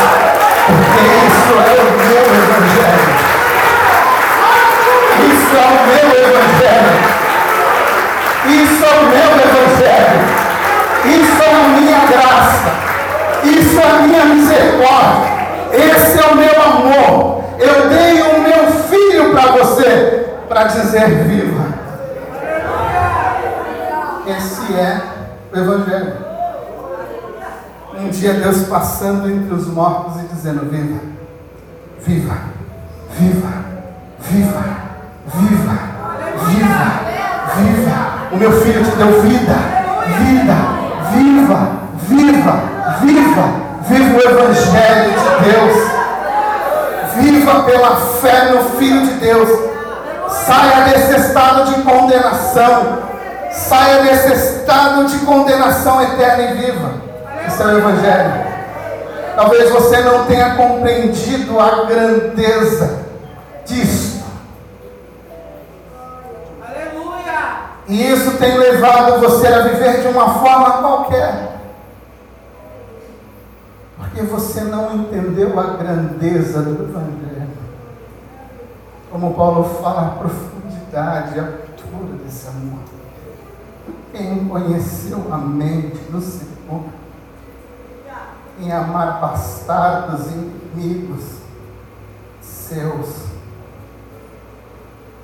Porque isso é o meu Evangelho. Isso é o meu Evangelho. Isso é o meu Evangelho. Isso é a minha graça. Isso é a minha misericórdia. Esse é o meu amor. Eu dei o meu filho para você, para dizer viva. Esse é o Evangelho. Um dia Deus passando entre os mortos e dizendo: Viva, viva, viva, viva, viva, viva, viva. O meu filho te deu vida, vida, viva, viva, viva. Viva o Evangelho de Deus. Viva pela fé no Filho de Deus. Saia desse estado de condenação. Saia desse estado de condenação eterna e viva. Isso é o Evangelho. Talvez você não tenha compreendido a grandeza disso. Aleluia! E isso tem levado você a viver de uma forma qualquer. Porque você não entendeu a grandeza do Evangelho. Como Paulo fala, a profundidade, a altura desse amor. Quem conheceu a mente do Senhor em amar bastardos inimigos seus.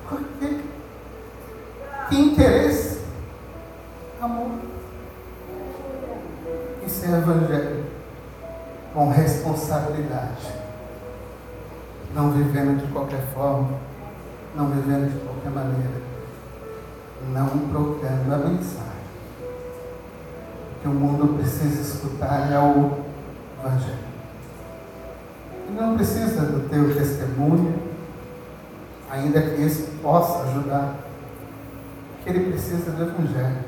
Por quê? Que interesse? Amor. Isso é evangelho. Com responsabilidade. Não vivendo de qualquer forma. Não vivendo de qualquer maneira. Não trocando a mensagem. Que o mundo precisa escutar é o Evangelho. Ele não precisa do teu testemunho, ainda que isso possa ajudar. Que ele precisa do Evangelho.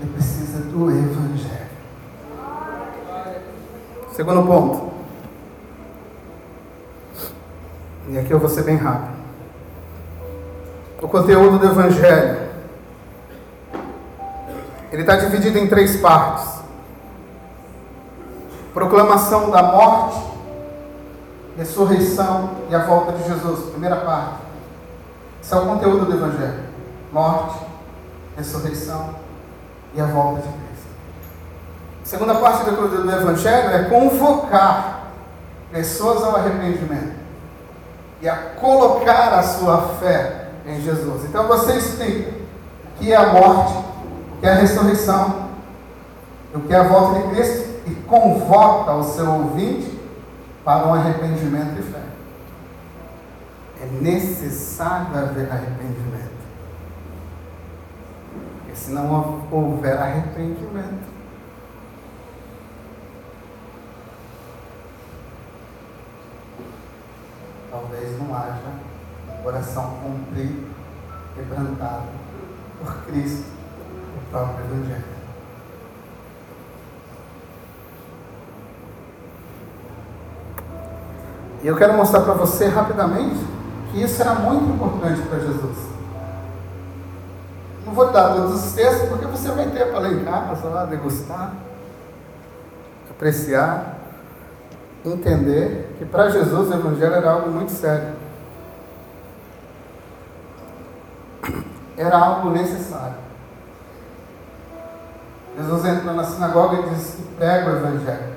Ele precisa do Evangelho. Segundo ponto. E aqui eu vou ser bem rápido. O conteúdo do Evangelho. Ele está dividido em três partes proclamação da morte, ressurreição e a volta de Jesus. Primeira parte. Esse é o conteúdo do Evangelho: morte, ressurreição e a volta de Cristo. Segunda parte do, do Evangelho é convocar pessoas ao arrependimento e a colocar a sua fé em Jesus. Então você explica o que é a morte, o que é a ressurreição, o que é a volta de Cristo e convoca o seu ouvinte para um arrependimento e fé. É necessário haver arrependimento. Porque se não houver arrependimento, talvez não haja um coração comprido, quebrantado por Cristo, o próprio Evangelho. E eu quero mostrar para você rapidamente que isso era muito importante para Jesus. Não vou dar todos os textos, porque você vai ter para ler em casa, lá, degustar, apreciar, entender que para Jesus o Evangelho era algo muito sério. Era algo necessário. Jesus entra na sinagoga e diz que prega o Evangelho.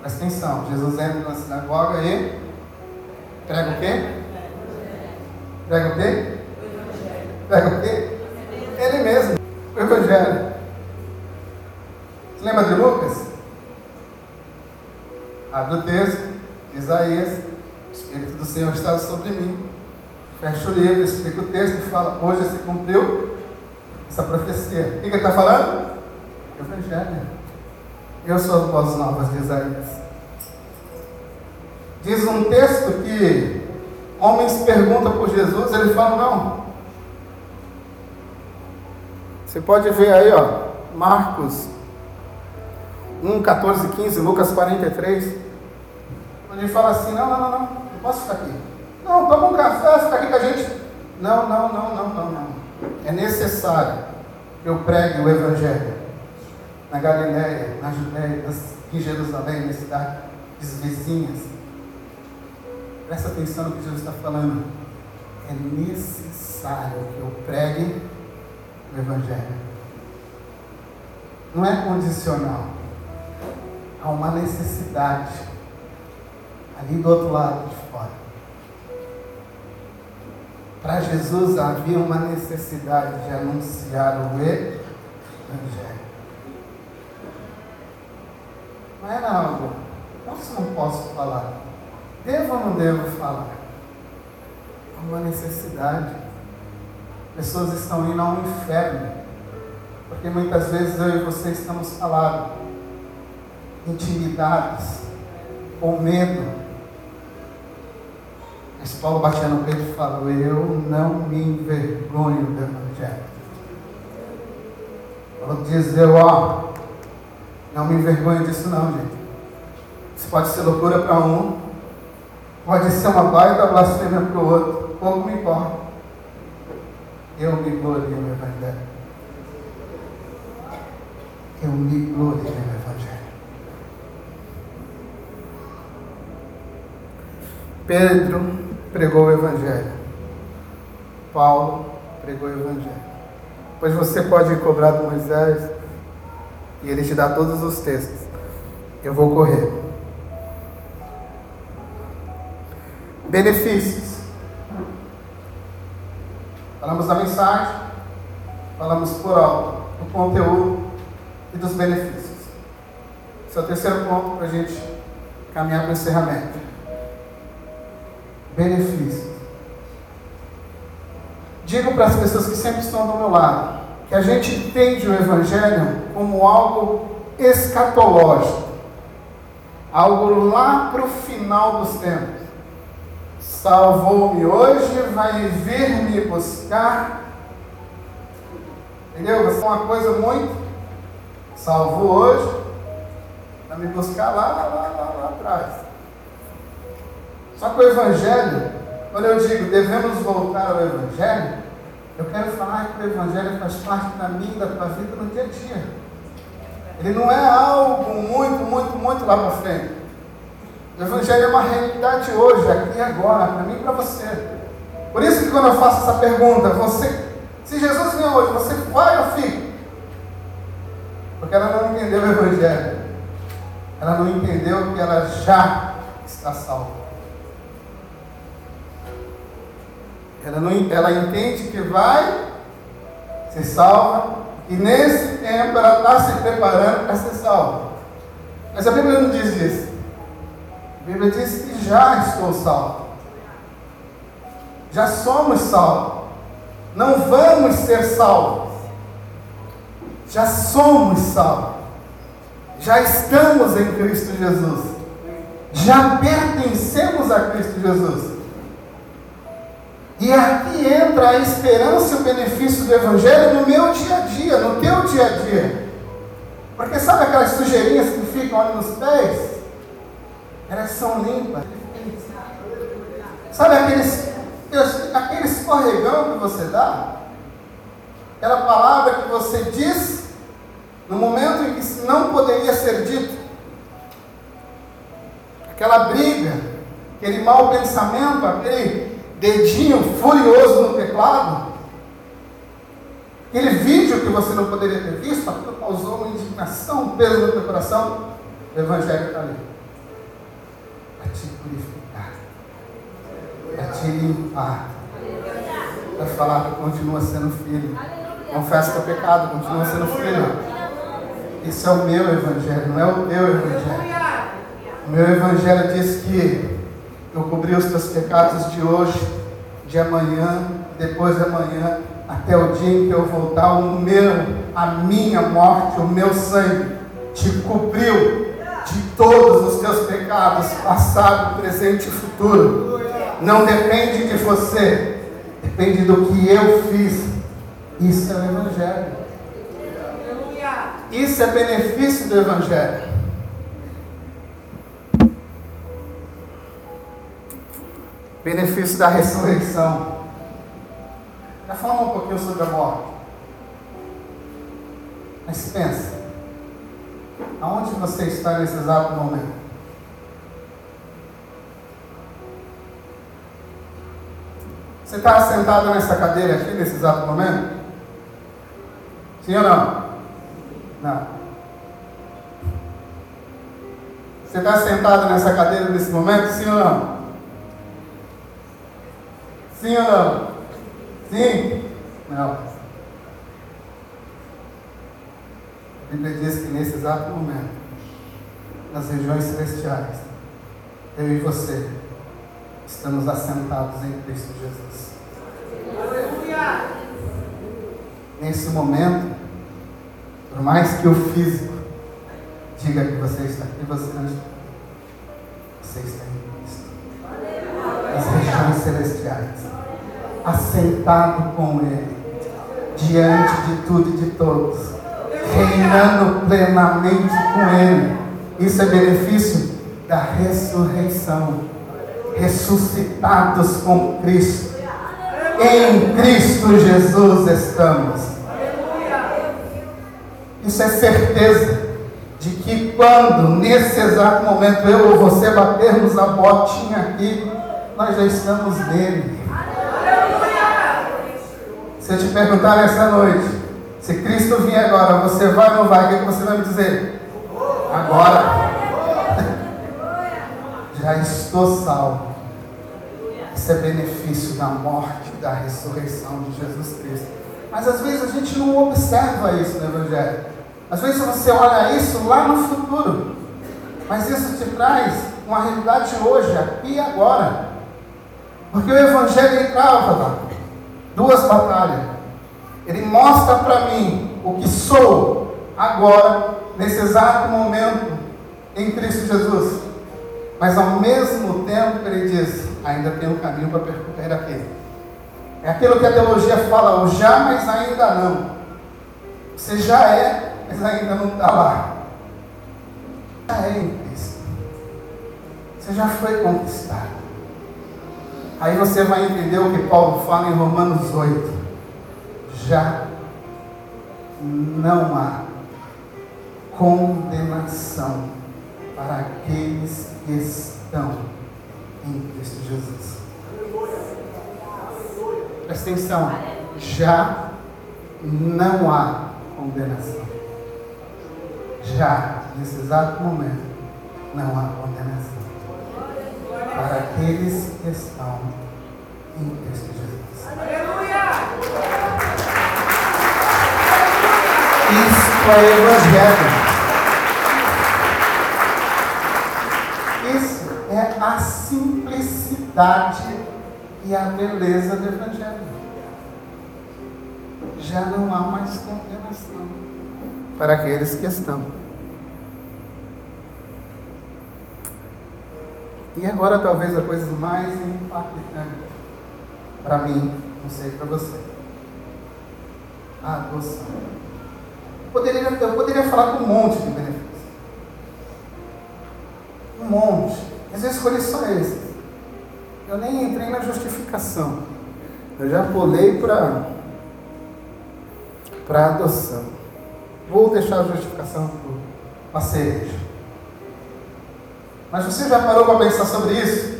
Presta atenção, Jesus entra na sinagoga e prega o quê? Prega o quê? Prega o quê? Ele mesmo, o Evangelho. Você lembra de Lucas? Abre o texto, Isaías, o Espírito do Senhor está sobre mim. Fecha o livro, explica o texto e fala, hoje se cumpriu essa profecia. O que ele está falando? Evangelho. Eu sou as boas novas de Isaías. Diz um texto que homens perguntam por Jesus, ele fala, não. Você pode ver aí, ó, Marcos 1, 14, 15, Lucas 43. Onde ele fala assim, não, não, não, não, não posso ficar aqui. Não, toma um café, fica aqui com a gente. Não, não, não, não, não, não. É necessário que eu pregue o Evangelho na Galiléia, na Judéia, em Jerusalém, nas cidades vizinhas. Presta atenção no que Jesus está falando. É necessário que eu pregue o Evangelho. Não é condicional. Há uma necessidade ali do outro lado de fora. Para Jesus havia uma necessidade de anunciar o Evangelho. Não era algo, posso ou não posso falar? Devo ou não devo falar? É uma necessidade. Pessoas estão indo ao inferno. Porque muitas vezes eu e você estamos falados, intimidados, com medo. Mas Paulo batia no peito e falou: Eu não me envergonho do Evangelho. Paulo dizia: Ó, não me envergonho disso, não, gente. Isso pode ser loucura para um, pode ser uma baita blasfêmia para o outro, pouco me importa. Eu me glorio no Evangelho. Eu me glorio no Evangelho. Pedro pregou o Evangelho. Paulo pregou o Evangelho. Pois você pode cobrar do Moisés e ele te dá todos os textos. Eu vou correr. Benefícios. Falamos da mensagem, falamos por alto do conteúdo e dos benefícios. Esse é o terceiro ponto para a gente caminhar para o encerramento. Benefícios. Digo para as pessoas que sempre estão do meu lado que a gente entende o Evangelho como algo escatológico, algo lá para o final dos tempos. Salvou-me hoje, vai vir me buscar. Entendeu? Isso é uma coisa muito. Salvou hoje, vai me buscar lá, lá, lá, lá, lá atrás. Só que o Evangelho, quando eu digo devemos voltar ao Evangelho, eu quero falar que o Evangelho faz parte da minha da tua vida no dia a dia. Ele não é algo muito, muito, muito lá para frente. O Evangelho é uma realidade hoje, aqui e agora, para mim e para você. Por isso que quando eu faço essa pergunta, você, se Jesus vem hoje, você vai ou fica? Porque ela não entendeu o Evangelho. Ela não entendeu que ela já está salva. Ela, não, ela entende que vai ser salva e nesse tempo ela está se preparando para ser salva. Mas a Bíblia não diz isso. A Bíblia diz que já estou salvo. Já somos salvos. Não vamos ser salvos. Já somos salvos. Já estamos em Cristo Jesus. Já pertencemos a Cristo Jesus. E aqui entra a esperança e o benefício do Evangelho no meu dia a dia, no teu dia a dia. Porque sabe aquelas sujeirinhas que ficam ali nos pés? Elas são limpas. Sabe aqueles, aquele escorregão que você dá? Aquela palavra que você diz no momento em que não poderia ser dito. Aquela briga, aquele mau pensamento, aquele dedinho furioso no teclado, aquele vídeo que você não poderia ter visto, aquilo causou uma indignação, um peso no teu coração, o Evangelho está ali. Para te purificar, para te limpar, para falar que continua sendo filho. Confessa que é pecado, continua sendo filho. Esse é o meu Evangelho, não é o teu Evangelho. O meu Evangelho diz que eu cobri os teus pecados de hoje, de amanhã, depois de amanhã, até o dia em que eu voltar, o meu, a minha morte, o meu sangue te cobriu de todos os teus pecados, passado, presente e futuro. Não depende de você, depende do que eu fiz. Isso é o Evangelho. Isso é benefício do Evangelho. Benefício da ressurreição. Já falamos um pouquinho sobre a morte. Mas pensa, aonde você está nesse exato momento? Você está sentado nessa cadeira aqui nesse exato momento? Sim ou não? Não. Você está sentado nessa cadeira nesse momento? Sim ou não? Sim ou não? Sim? Não. A Bíblia diz que nesse exato momento, nas regiões celestiais, eu e você estamos assentados em Cristo Jesus. Aleluia! Nesse momento, por mais que o físico diga que você está aqui, você não está. Você está em Cristo. Nas regiões celestiais. Assentado com Ele. Diante de tudo e de todos. Reinando plenamente com Ele. Isso é benefício da ressurreição. Ressuscitados com Cristo. Em Cristo Jesus estamos. Isso é certeza de que quando, nesse exato momento, eu ou você batermos a botinha aqui, nós já estamos nele. Se eu te perguntar nessa noite, se Cristo vier agora, você vai ou não vai? O que você vai me dizer? Agora. Já estou salvo. Isso é benefício da morte, da ressurreição de Jesus Cristo. Mas às vezes a gente não observa isso no Evangelho. Às vezes você olha isso lá no futuro, mas isso te traz uma realidade hoje, aqui e agora. Porque o Evangelho entrava duas batalhas. Ele mostra para mim o que sou agora, nesse exato momento, em Cristo Jesus. Mas ao mesmo tempo ele diz: ainda tem um caminho para percorrer aqui. É aquilo que a teologia fala, o já, mas ainda não. Você já é mas ainda não está lá. Já é em Cristo. Você já foi conquistado. Aí você vai entender o que Paulo fala em Romanos 8. Já não há condenação para aqueles que estão em Cristo Jesus. Presta atenção. Já não há condenação já, nesse exato momento, não há condenação para aqueles que estão em Cristo Jesus. Aleluia! Isso é Evangelho. Isso é a simplicidade e a beleza do Evangelho. Já não há mais condenação para aqueles que estão. E agora talvez a coisa mais impactante para mim, não sei para você. A adoção. Eu poderia, eu poderia falar com um monte de benefícios. Um monte. Mas eu escolhi só esse. Eu nem entrei na justificação. Eu já pulei para para adoção. Vou deixar a justificação para a cereja. Mas você já parou para pensar sobre isso?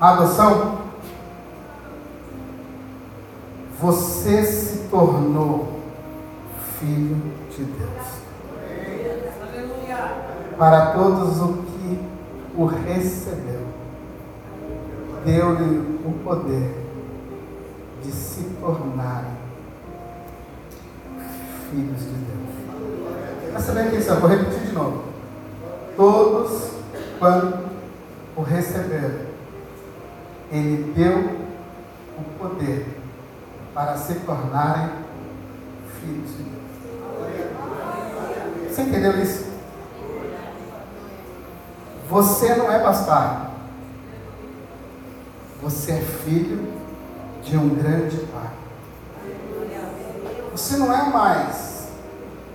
A adoção? Você se tornou filho de Deus. Para todos o que o recebeu, deu-lhe o poder de se tornarem filhos de Deus. Presta bem atenção, vou repetir de novo. Todos, quando o receberam, ele deu o poder para se tornarem filhos de Deus. Você entendeu isso? Você não é bastardo. Você é filho de um grande Pai. Você não é mais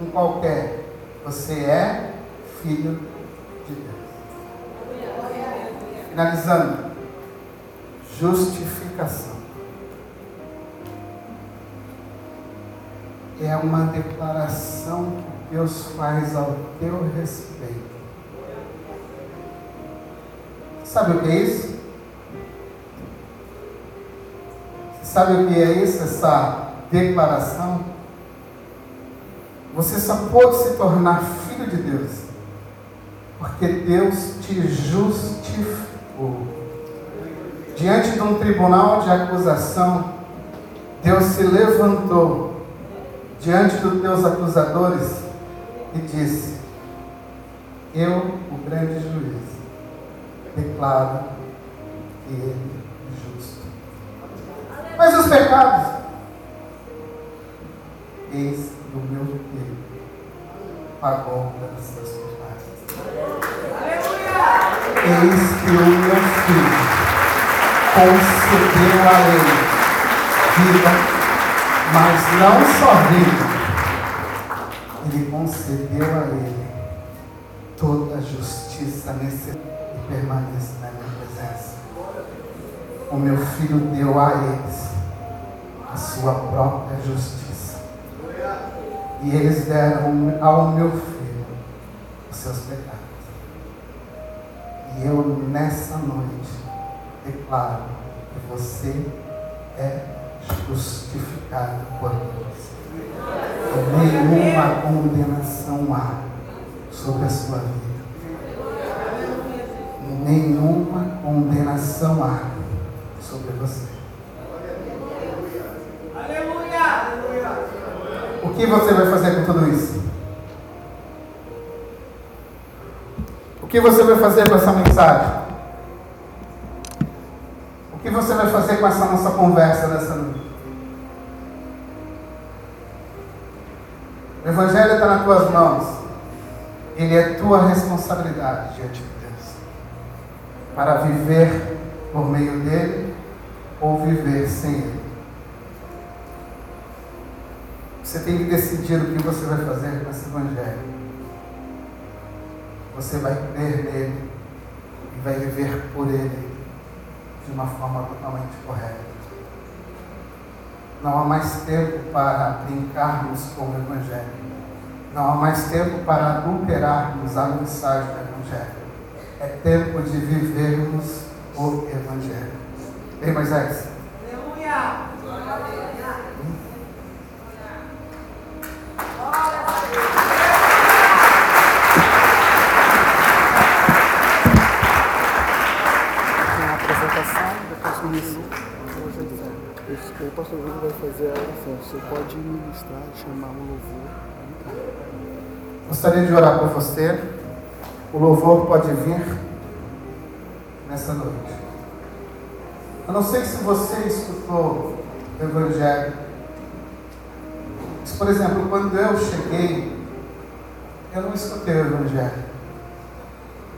um qualquer, você é filho de Deus. Finalizando, justificação. É uma declaração que Deus faz ao teu respeito. Sabe o que é isso? Sabe o que é isso, essa declaração? Você só pode se tornar filho de Deus porque Deus te justificou. Diante de um tribunal de acusação, Deus se levantou diante dos teus acusadores e disse: Eu, o grande juiz, declaro que ele é justo. Mas os pecados, eis o meu filho pagou pelas suas pecados. Eis que o meu filho concedeu a ele vida, mas não só vida, ele concedeu a ele toda a justiça necessária e permanece na minha presença. O meu filho deu a eles a sua própria justiça. E eles deram ao meu filho os seus pecados. E eu, nessa noite, declaro que você é justificado por Deus. Nenhuma condenação há sobre a sua vida. Nenhuma condenação há sobre você. O que você vai fazer com tudo isso? O que você vai fazer com essa mensagem? O que você vai fazer com essa nossa conversa nessa noite? O Evangelho está nas tuas mãos. Ele é tua responsabilidade diante de Deus. Para viver por meio dele ou viver sem ele. Você tem que decidir o que você vai fazer com esse Evangelho. Você vai crer nele e vai viver por ele de uma forma totalmente correta. Não há mais tempo para brincarmos com o Evangelho. Não há mais tempo para adulterarmos a mensagem do Evangelho. É tempo de vivermos o Evangelho. Ei, Moisés. Aleluia. o pastor Júlio vai fazer a oração. Você pode ministrar, chamar o louvor. Gostaria de orar por você. O louvor pode vir nessa noite. Eu não sei se você escutou o Evangelho. Mas, por exemplo, quando eu cheguei, eu não escutei o Evangelho.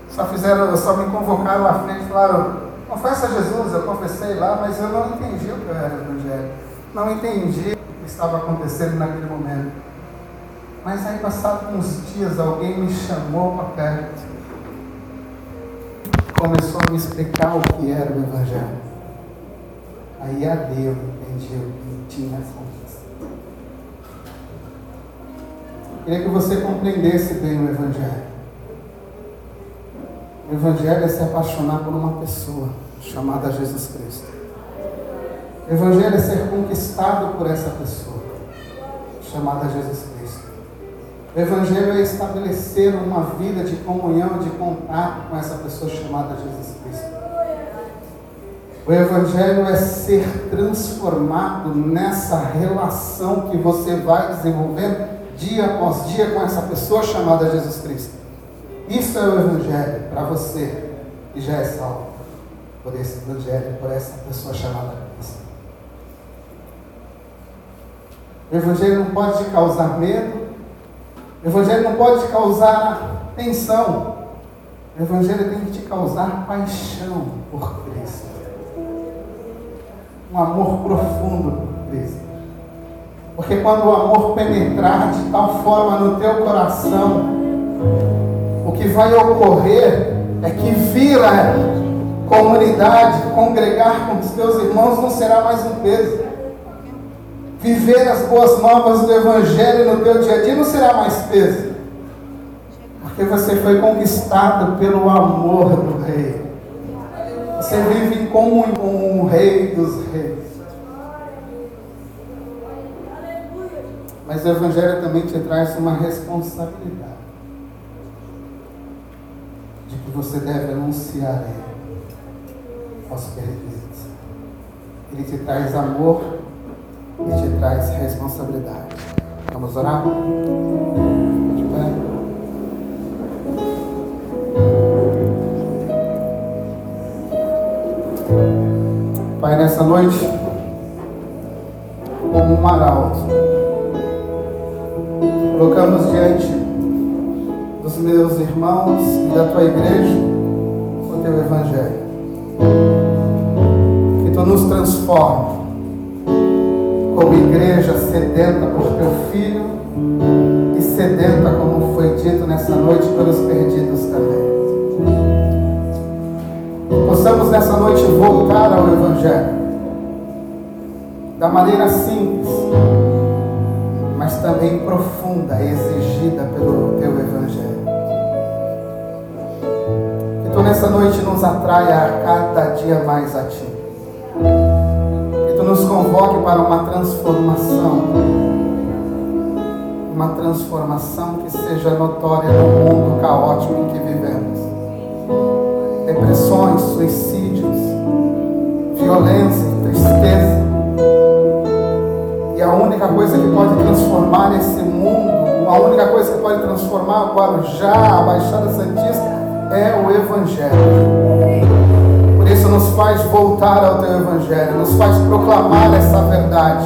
Só fizeram, só me convocaram à frente e falaram, Confessa a Jesus, eu confessei lá, mas eu não entendi o que era o Evangelho. Não entendi o que estava acontecendo naquele momento. Mas aí, passado uns dias, alguém me chamou para perto. Começou a me explicar o que era o Evangelho. Aí ali eu entendi o que tinha acontecido. Queria que você compreendesse bem o Evangelho. O Evangelho é se apaixonar por uma pessoa chamada Jesus Cristo. O Evangelho é ser conquistado por essa pessoa chamada Jesus Cristo. O Evangelho é estabelecer uma vida de comunhão, de contato com essa pessoa chamada Jesus Cristo. O Evangelho é ser transformado nessa relação que você vai desenvolvendo dia após dia com essa pessoa chamada Jesus Cristo. Isso é o Evangelho para você que já é salvo por esse Evangelho, por essa pessoa chamada Cristo. O Evangelho não pode te causar medo, o Evangelho não pode te causar tensão, o Evangelho tem que te causar paixão por Cristo. Um amor profundo por Cristo. Porque quando o amor penetrar de tal forma no teu coração, o que vai ocorrer é que vir comunidade, congregar com os teus irmãos não será mais um peso. Viver as boas novas do Evangelho no teu dia a dia não será mais peso. Porque você foi conquistado pelo amor do Rei. Você vive em comunhão com o Rei dos Reis. Mas o Evangelho também te traz uma responsabilidade que você deve anunciar Ele aos perdidos. Ele te traz amor e te traz responsabilidade. Vamos orar? De pé. Pai, nessa noite, como um arauto, colocamos diante dos meus irmãos e da tua igreja o teu evangelho. Que tu nos transforme como igreja sedenta por teu filho e sedenta, como foi dito nessa noite, pelos perdidos também. Possamos nessa noite voltar ao Evangelho da maneira simples, mas também profunda, exigida pelo teu Evangelho. Que tu nessa noite nos atraia a cada dia mais a ti. Convoque para uma transformação. Uma transformação que seja notória no mundo caótico em que vivemos. Depressões, suicídios, violência, tristeza. E a única coisa que pode transformar esse mundo, a única coisa que pode transformar Guarujá, a Baixada Santista, é o Evangelho. Isso nos faz voltar ao teu Evangelho, nos faz proclamar essa verdade,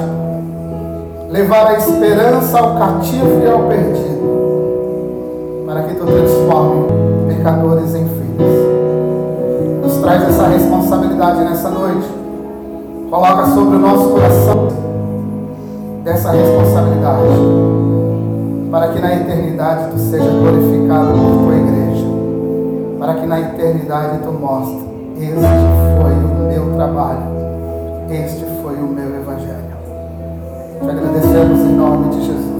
levar a esperança ao cativo e ao perdido, para que tu transforme pecadores em filhos. Nos traz essa responsabilidade nessa noite. Coloca sobre o nosso coração dessa responsabilidade, para que na eternidade tu seja glorificado por tua igreja, para que na eternidade tu mostre: este foi o meu trabalho, este foi o meu evangelho. Te agradecemos em nome de Jesus.